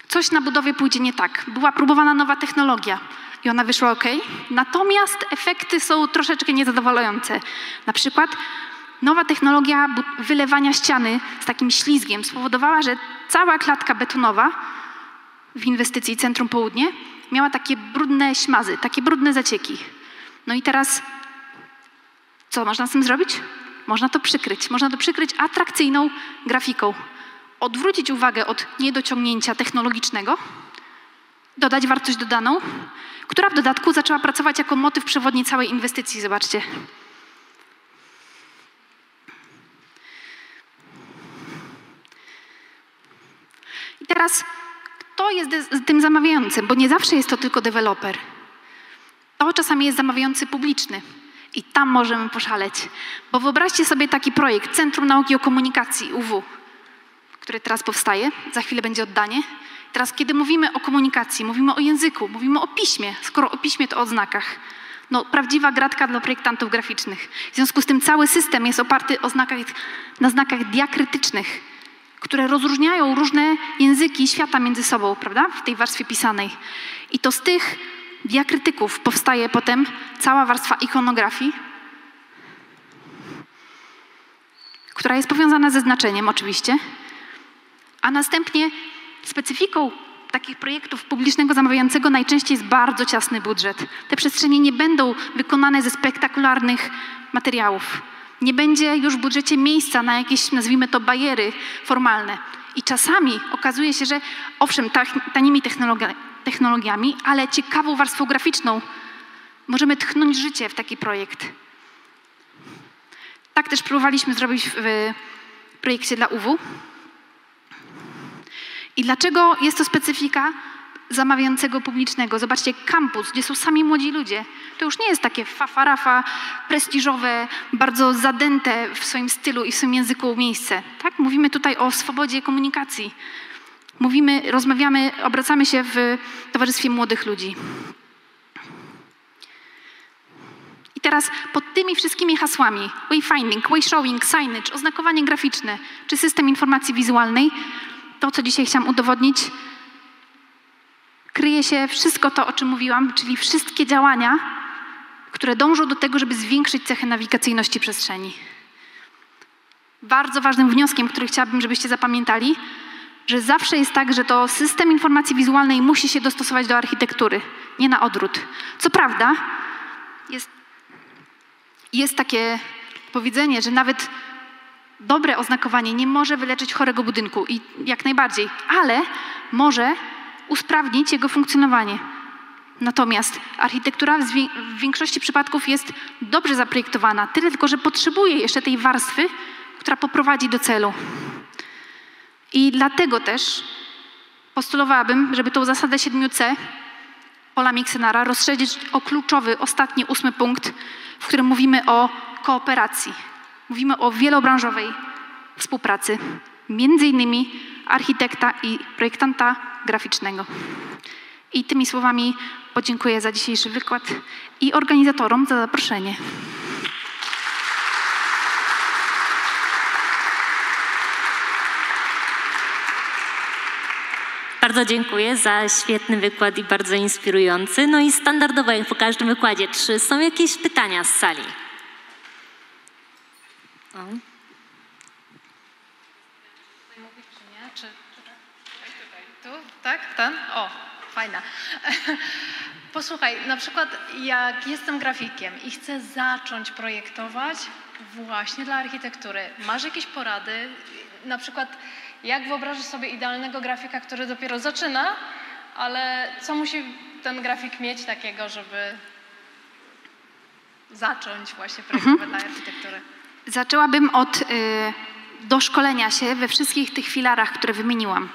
coś na budowie pójdzie nie tak? Była próbowana nowa technologia i ona wyszła ok. Natomiast efekty są troszeczkę niezadowalające. Na przykład nowa technologia wylewania ściany z takim ślizgiem spowodowała, że cała klatka betonowa w inwestycji Centrum Południe miała takie brudne śmazy, takie brudne zacieki. No i teraz co można z tym zrobić? Można to przykryć. Można to przykryć atrakcyjną grafiką. Odwrócić uwagę od niedociągnięcia technologicznego, dodać wartość dodaną, która w dodatku zaczęła pracować jako motyw przewodni całej inwestycji. Zobaczcie. I teraz, kto jest tym zamawiającym? Bo nie zawsze jest to tylko deweloper. To czasami jest zamawiający publiczny. I tam możemy poszaleć. Bo wyobraźcie sobie taki projekt Centrum Nauki o Komunikacji UW, który teraz powstaje, za chwilę będzie oddanie. Teraz, kiedy mówimy o komunikacji, mówimy o języku, mówimy o piśmie, skoro o piśmie to o znakach. No, prawdziwa gratka dla projektantów graficznych. W związku z tym cały system jest oparty o znakach, na znakach diakrytycznych, które rozróżniają różne języki świata między sobą, prawda, w tej warstwie pisanej. I to z tych diakrytyków powstaje potem cała warstwa ikonografii, która jest powiązana ze znaczeniem oczywiście, a następnie specyfiką takich projektów publicznego zamawiającego najczęściej jest bardzo ciasny budżet. Te przestrzenie nie będą wykonane ze spektakularnych materiałów. Nie będzie już w budżecie miejsca na jakieś, nazwijmy to, bariery formalne. I czasami okazuje się, że owszem, tanimi technologia, technologiami, ale ciekawą warstwą graficzną możemy tchnąć życie w taki projekt. Tak też próbowaliśmy zrobić w projekcie dla UW. I dlaczego jest to specyfika zamawiającego publicznego? Zobaczcie, kampus, gdzie są sami młodzi ludzie. To już nie jest takie fafarafa, prestiżowe, bardzo zadęte w swoim stylu i w swoim języku miejsce. Tak? Mówimy tutaj o swobodzie komunikacji. Mówimy, rozmawiamy, obracamy się w towarzystwie młodych ludzi. I teraz pod tymi wszystkimi hasłami wayfinding, wayshowing, signage, oznakowanie graficzne czy system informacji wizualnej, to co dzisiaj chciałam udowodnić, kryje się wszystko to, o czym mówiłam, czyli wszystkie działania, które dążą do tego, żeby zwiększyć cechę nawigacyjności przestrzeni. Bardzo ważnym wnioskiem, który chciałabym, żebyście zapamiętali, że zawsze jest tak, że to system informacji wizualnej musi się dostosować do architektury, nie na odwrót. Co prawda, jest, jest takie powiedzenie, że nawet dobre oznakowanie nie może wyleczyć chorego budynku i jak najbardziej, ale może usprawnić jego funkcjonowanie. Natomiast architektura w, większości przypadków jest dobrze zaprojektowana, tyle tylko, że potrzebuje jeszcze tej warstwy, która poprowadzi do celu. I dlatego też postulowałabym, żeby tą zasadę 7C Paula Mixenara rozszerzyć o kluczowy, ostatni, ósmy punkt, w którym mówimy o kooperacji. Mówimy o wielobranżowej współpracy, między innymi architekta i projektanta graficznego. I tymi słowami podziękuję za dzisiejszy wykład i organizatorom za zaproszenie. Bardzo dziękuję za świetny wykład i bardzo inspirujący. No i standardowo, jak po każdym wykładzie, czy są jakieś pytania z sali? O. Mówić czy nie? Czy, czy tutaj, tutaj, tu? Tak? Ten? O, fajna. <laughs> Posłuchaj, na przykład jak jestem grafikiem i chcę zacząć projektować właśnie dla architektury, masz jakieś porady? Na przykład jak wyobrażasz sobie idealnego grafika, który dopiero zaczyna, ale co musi ten grafik mieć takiego, żeby zacząć właśnie projektować dla architektury? Zaczęłabym od y, doszkolenia się we wszystkich tych filarach, które wymieniłam.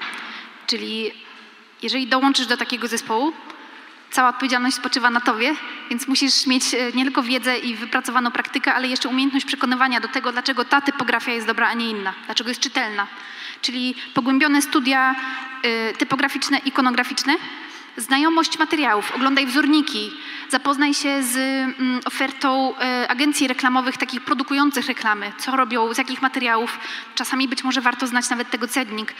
Czyli jeżeli dołączysz do takiego zespołu, cała odpowiedzialność spoczywa na tobie, więc musisz mieć y, nie tylko wiedzę i wypracowaną praktykę, ale jeszcze umiejętność przekonywania do tego, dlaczego ta typografia jest dobra, a nie inna, dlaczego jest czytelna. Czyli pogłębione studia y, typograficzne, ikonograficzne, Znajomość materiałów, oglądaj wzorniki, zapoznaj się z mm, ofertą e, agencji reklamowych, takich produkujących reklamy, co robią, z jakich materiałów. Czasami być może warto znać nawet tego cennik.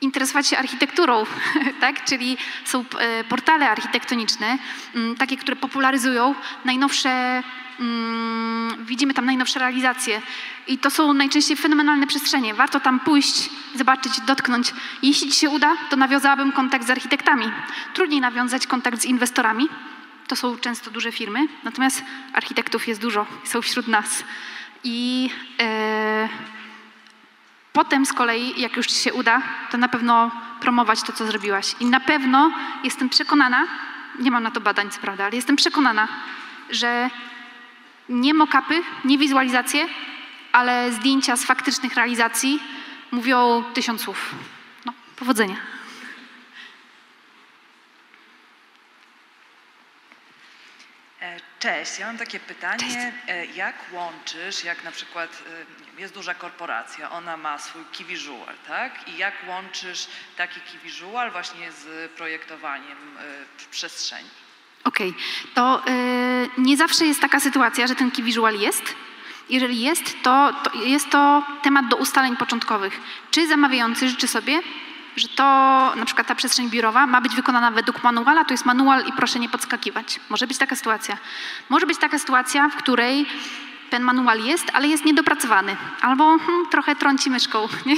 Interesować się architekturą, <laughs> tak? czyli są e, portale architektoniczne, mm, takie, które popularyzują najnowsze, mm, widzimy tam najnowsze realizacje i to są najczęściej fenomenalne przestrzenie. Warto tam pójść, zobaczyć, dotknąć. Jeśli Ci się uda, to nawiązałabym kontakt z architektami. Trudniej nawiązać kontakt z inwestorami, to są często duże firmy, natomiast architektów jest dużo, są wśród nas. I e, Potem z kolei, jak już Ci się uda, to na pewno promować to, co zrobiłaś. I na pewno jestem przekonana, nie mam na to badań, co prawda, ale jestem przekonana, że nie mock-upy, nie wizualizacje, ale zdjęcia z faktycznych realizacji mówią tysiąc słów. No, powodzenia. E, Cześć, ja mam takie pytanie. E, Jak łączysz, jak na przykład e, jest duża korporacja, ona ma swój key visual, tak? I jak łączysz taki key visual właśnie z projektowaniem e, przestrzeni? Okej, to y, nie zawsze jest taka sytuacja, że ten key visual jest. Jeżeli jest, to, to jest to temat do ustaleń początkowych. Czy zamawiający życzy sobie, że to na przykład ta przestrzeń biurowa ma być wykonana według manuala, to jest manual i proszę nie podskakiwać. Może być taka sytuacja. Może być taka sytuacja, w której ten manual jest, ale jest niedopracowany. Albo hmm, trochę trąci myszką. <laughs> Nie?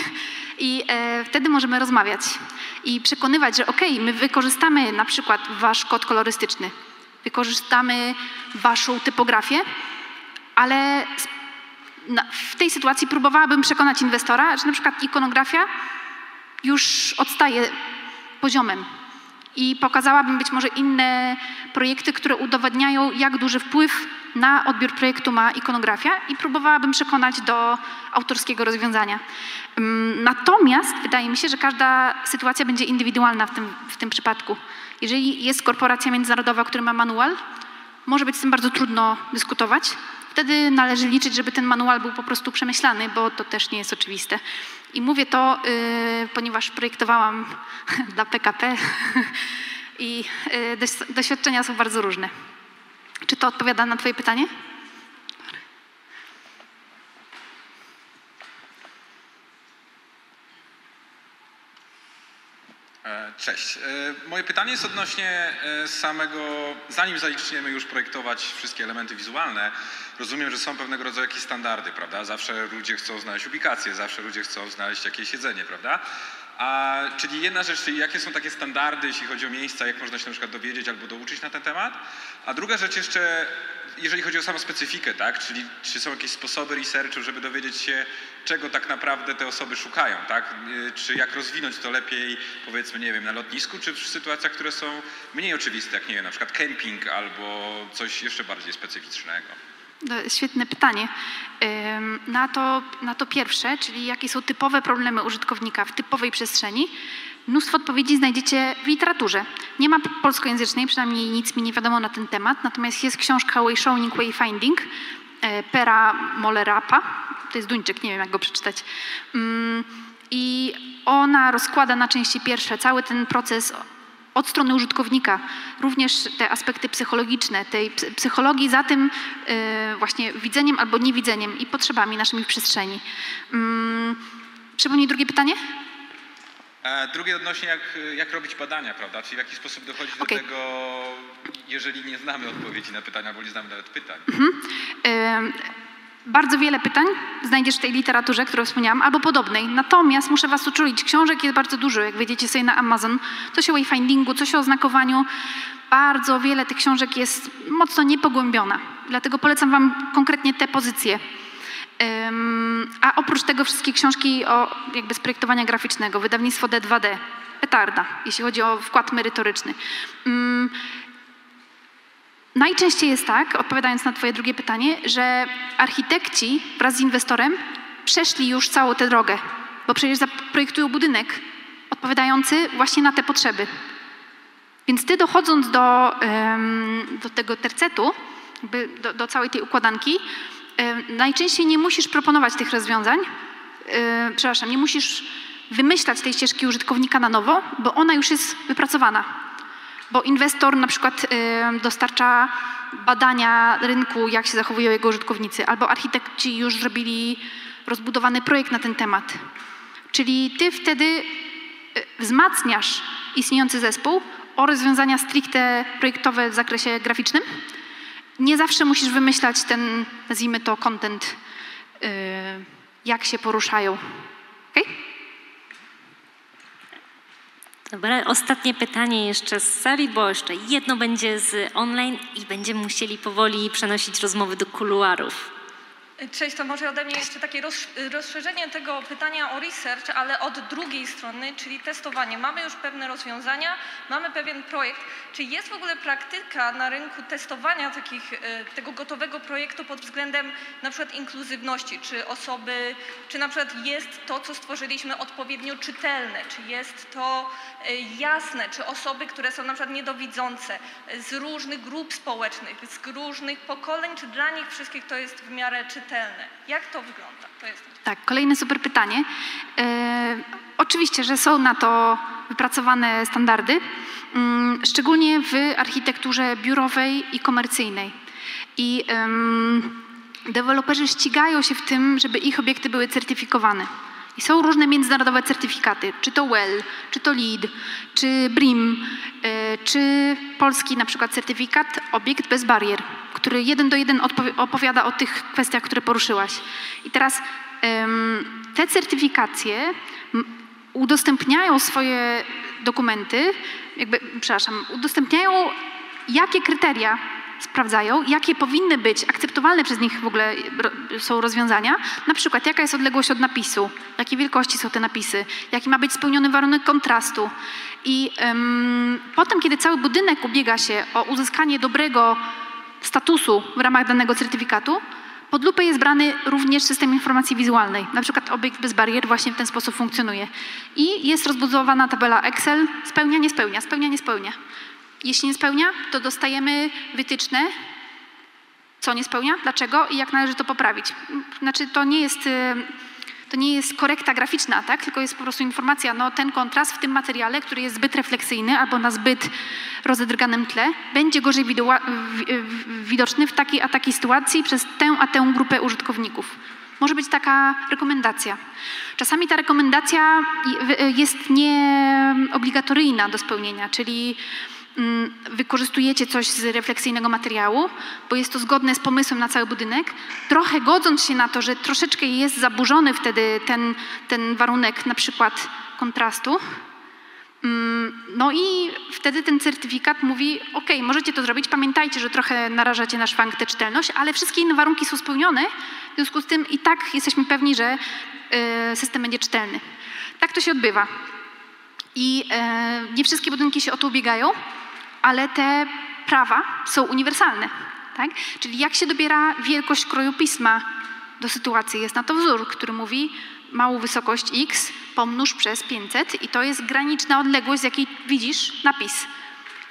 I e, wtedy możemy rozmawiać i przekonywać, że okej, my wykorzystamy na przykład wasz kod kolorystyczny, wykorzystamy waszą typografię, ale w tej sytuacji próbowałabym przekonać inwestora, że na przykład ikonografia już odstaje poziomem i pokazałabym być może inne projekty, które udowadniają, jak duży wpływ na odbiór projektu ma ikonografia i próbowałabym przekonać do autorskiego rozwiązania. Ym, Natomiast wydaje mi się, że każda sytuacja będzie indywidualna w tym, w tym przypadku. Jeżeli jest korporacja międzynarodowa, która ma manual, może być z tym bardzo trudno dyskutować. Wtedy należy liczyć, żeby ten manual był po prostu przemyślany, bo to też nie jest oczywiste. I mówię to, y, ponieważ projektowałam <laughs> dla PKP <laughs> i y, doś- doświadczenia są bardzo różne. Czy to odpowiada na Twoje pytanie? Cześć. E, Moje pytanie jest odnośnie e, samego, zanim zaczniemy już projektować wszystkie elementy wizualne, rozumiem, że są pewnego rodzaju jakieś standardy, prawda? Zawsze ludzie chcą znaleźć ubikację, zawsze ludzie chcą znaleźć jakieś jedzenie, prawda? A, czyli jedna rzecz, czyli jakie są takie standardy, jeśli chodzi o miejsca, jak można się na przykład dowiedzieć albo douczyć na ten temat? A druga rzecz jeszcze, jeżeli chodzi o samą specyfikę, tak? Czyli czy są jakieś sposoby researchu, żeby dowiedzieć się, czego tak naprawdę te osoby szukają, tak? Y, Czy jak rozwinąć to lepiej, powiedzmy, nie wiem, na lotnisku, czy w sytuacjach, które są mniej oczywiste, jak nie wiem, na przykład camping albo coś jeszcze bardziej specyficznego. No, Świetne pytanie. Na to, na to pierwsze, czyli jakie są typowe problemy użytkownika w typowej przestrzeni, mnóstwo odpowiedzi znajdziecie w literaturze. Nie ma polskojęzycznej, przynajmniej nic mi nie wiadomo na ten temat, natomiast jest książka Wayshowing, Wayfinding e, Pera Mollerapa. To jest Duńczyk, nie wiem jak go przeczytać. Ym, I ona rozkłada na części pierwsze cały ten proces od strony użytkownika, również te aspekty psychologiczne, tej psy- psychologii za tym y, właśnie widzeniem albo niewidzeniem i potrzebami naszymi w przestrzeni. Mm, Przypomnij drugie pytanie? E, Drugie odnośnie jak, jak robić badania, prawda? Czyli w jaki sposób dochodzić Okej. do tego, jeżeli nie znamy odpowiedzi na pytania, albo nie znamy nawet pytań. Ym, Bardzo wiele pytań znajdziesz w tej literaturze, którą wspomniałam, albo podobnej. Natomiast muszę Was uczulić, książek jest bardzo dużo, jak wejdziecie sobie na Amazon. Coś o wayfindingu, coś o znakowaniu. Bardzo wiele tych książek jest mocno niepogłębiona. Dlatego polecam Wam konkretnie te pozycje. A oprócz tego wszystkie książki o jakby projektowania graficznego, wydawnictwo D2D, petarda, jeśli chodzi o wkład merytoryczny. Najczęściej jest tak, odpowiadając na Twoje drugie pytanie, że architekci wraz z inwestorem przeszli już całą tę drogę, bo przecież zaprojektują budynek odpowiadający właśnie na te potrzeby. Więc ty dochodząc do, do tego tercetu, do, do całej tej układanki, najczęściej nie musisz proponować tych rozwiązań, przepraszam, nie musisz wymyślać tej ścieżki użytkownika na nowo, bo ona już jest wypracowana. Bo inwestor na przykład y, dostarcza badania rynku, jak się zachowują jego użytkownicy, albo architekci już zrobili rozbudowany projekt na ten temat. Czyli ty wtedy wzmacniasz istniejący zespół o rozwiązania stricte projektowe w zakresie graficznym. Nie zawsze musisz wymyślać ten, nazwijmy to, content, yy, jak się poruszają. Okay? Dobra, ostatnie pytanie jeszcze z sali, bo jeszcze jedno będzie z online i będziemy musieli powoli przenosić rozmowy do kuluarów. Cześć, to może ode mnie jeszcze takie roz, rozszerzenie tego pytania o research, ale od drugiej strony, czyli testowanie. Mamy już pewne rozwiązania, mamy pewien projekt. Czy jest w ogóle praktyka na rynku testowania takich, e, tego gotowego projektu pod względem na przykład inkluzywności? Czy osoby, czy na przykład jest to, co stworzyliśmy odpowiednio czytelne? Czy jest to e, jasne? Czy osoby, które są na przykład niedowidzące e, z różnych grup społecznych, z różnych pokoleń, czy dla nich wszystkich to jest w miarę czytelne? Jak to wygląda? To jest... Tak, kolejne super pytanie. E, oczywiście, że są na to wypracowane standardy, mm, szczególnie w architekturze biurowej i komercyjnej. I deweloperzy ścigają się w tym, żeby ich obiekty były certyfikowane. I są różne międzynarodowe certyfikaty, czy to WELL, czy to LEED, czy BRIM, e, czy polski na przykład certyfikat obiekt bez barier, który jeden do jeden opowiada o tych kwestiach, które poruszyłaś. I teraz te certyfikacje udostępniają swoje dokumenty, jakby, przepraszam, udostępniają jakie kryteria sprawdzają, jakie powinny być akceptowalne przez nich w ogóle są rozwiązania. Na przykład, jaka jest odległość od napisu, jakiej wielkości są te napisy, jaki ma być spełniony warunek kontrastu. I em, potem, kiedy cały budynek ubiega się o uzyskanie dobrego statusu w ramach danego certyfikatu, pod lupę jest brany również system informacji wizualnej. Na przykład obiekt bez barier właśnie w ten sposób funkcjonuje. I jest rozbudowana tabela Excel, spełnia, nie spełnia, spełnia, nie spełnia. Jeśli nie spełnia, to dostajemy wytyczne, co nie spełnia, dlaczego i jak należy to poprawić. Znaczy to nie jest, y, to nie jest korekta graficzna, tak? tylko jest po prostu informacja, no ten kontrast w tym materiale, który jest zbyt refleksyjny albo na zbyt rozedrganym tle, będzie gorzej widoczny w takiej a takiej sytuacji przez tę a tę grupę użytkowników. Może być taka rekomendacja. Czasami ta rekomendacja jest nieobligatoryjna do spełnienia, czyli wykorzystujecie coś z refleksyjnego materiału, bo jest to zgodne z pomysłem na cały budynek, trochę godząc się na to, że troszeczkę jest zaburzony wtedy ten, ten warunek na przykład kontrastu. Mm, No i wtedy ten certyfikat mówi, ok, możecie to zrobić, pamiętajcie, że trochę narażacie na szwank tę czytelność, ale wszystkie inne warunki są spełnione, w związku z tym i tak jesteśmy pewni, że y, system będzie czytelny. Tak to się odbywa. I e, nie wszystkie budynki się o to ubiegają, ale te prawa są uniwersalne. Tak? Czyli jak się dobiera wielkość kroju pisma do sytuacji, jest na to wzór, który mówi małą wysokość x pomnóż przez 500 i to jest graniczna odległość, z jakiej widzisz napis.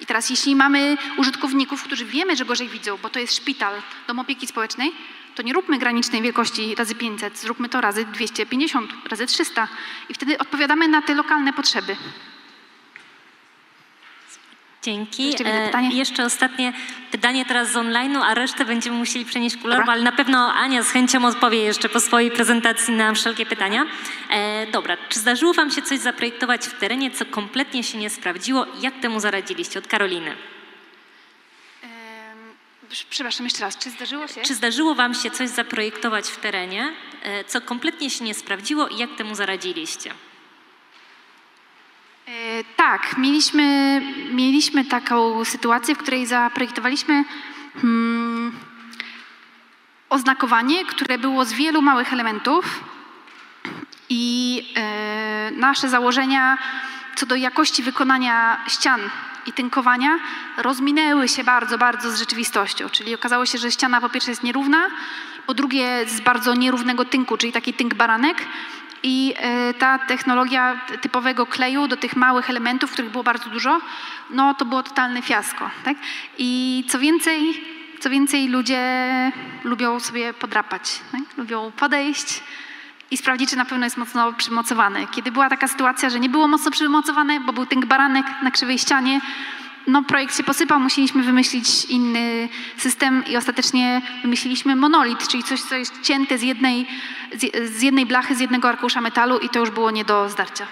I teraz jeśli mamy użytkowników, którzy wiemy, że gorzej widzą, bo to jest szpital, dom opieki społecznej, to nie róbmy granicznej wielkości razy 500, zróbmy to razy 250, razy 300 i wtedy odpowiadamy na te lokalne potrzeby. Dzięki. Jeszcze E, pytanie? jeszcze ostatnie pytanie teraz z online'u, a resztę będziemy musieli przenieść Dobra. ale na pewno Ania z chęcią odpowie jeszcze po swojej prezentacji na wszelkie pytania. E, dobra, czy zdarzyło Wam się coś zaprojektować w terenie, co kompletnie się nie sprawdziło? Jak temu zaradziliście? Od Karoliny. Przepraszam jeszcze raz, czy zdarzyło się? Czy zdarzyło Wam się coś zaprojektować w terenie, e, co kompletnie się nie sprawdziło i jak temu zaradziliście? Tak, mieliśmy, mieliśmy taką sytuację, w której zaprojektowaliśmy hmm, oznakowanie, które było z wielu małych elementów i e, nasze założenia co do jakości wykonania ścian i tynkowania rozminęły się bardzo, bardzo z rzeczywistością. Czyli okazało się, że ściana po pierwsze jest nierówna, po drugie z bardzo nierównego tynku, czyli taki tynk baranek. I e, ta technologia typowego kleju do tych małych elementów, których było bardzo dużo, no to było totalne fiasko. Tak? I co więcej, co więcej, ludzie lubią sobie podrapać, tak? lubią podejść i sprawdzić, czy na pewno jest mocno przymocowane. Kiedy była taka sytuacja, że nie było mocno przymocowane, bo był tynk baranek na krzywej ścianie, no projekt się posypał, musieliśmy wymyślić inny system i ostatecznie wymyśliliśmy monolit, czyli coś, co jest cięte z jednej, z, jednej blachy, z jednego arkusza metalu i to już było nie do zdarcia.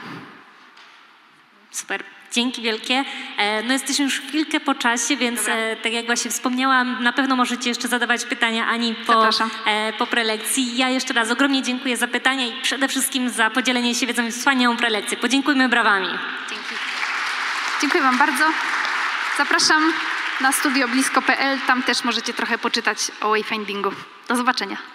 Super. Dzięki wielkie. E, No jesteśmy już chwilkę po czasie, więc Dobra. e, tak jak właśnie wspomniałam, na pewno możecie jeszcze zadawać pytania Ani po, Zapraszam. e, po prelekcji. Ja jeszcze raz ogromnie dziękuję za pytania i przede wszystkim za podzielenie się wiedzą i wspaniałą prelekcję. Podziękujmy brawami. Dzięki. Dziękuję Wam bardzo. Zapraszam na studioblisko.pl. Tam też możecie trochę poczytać o wayfindingu. Do zobaczenia.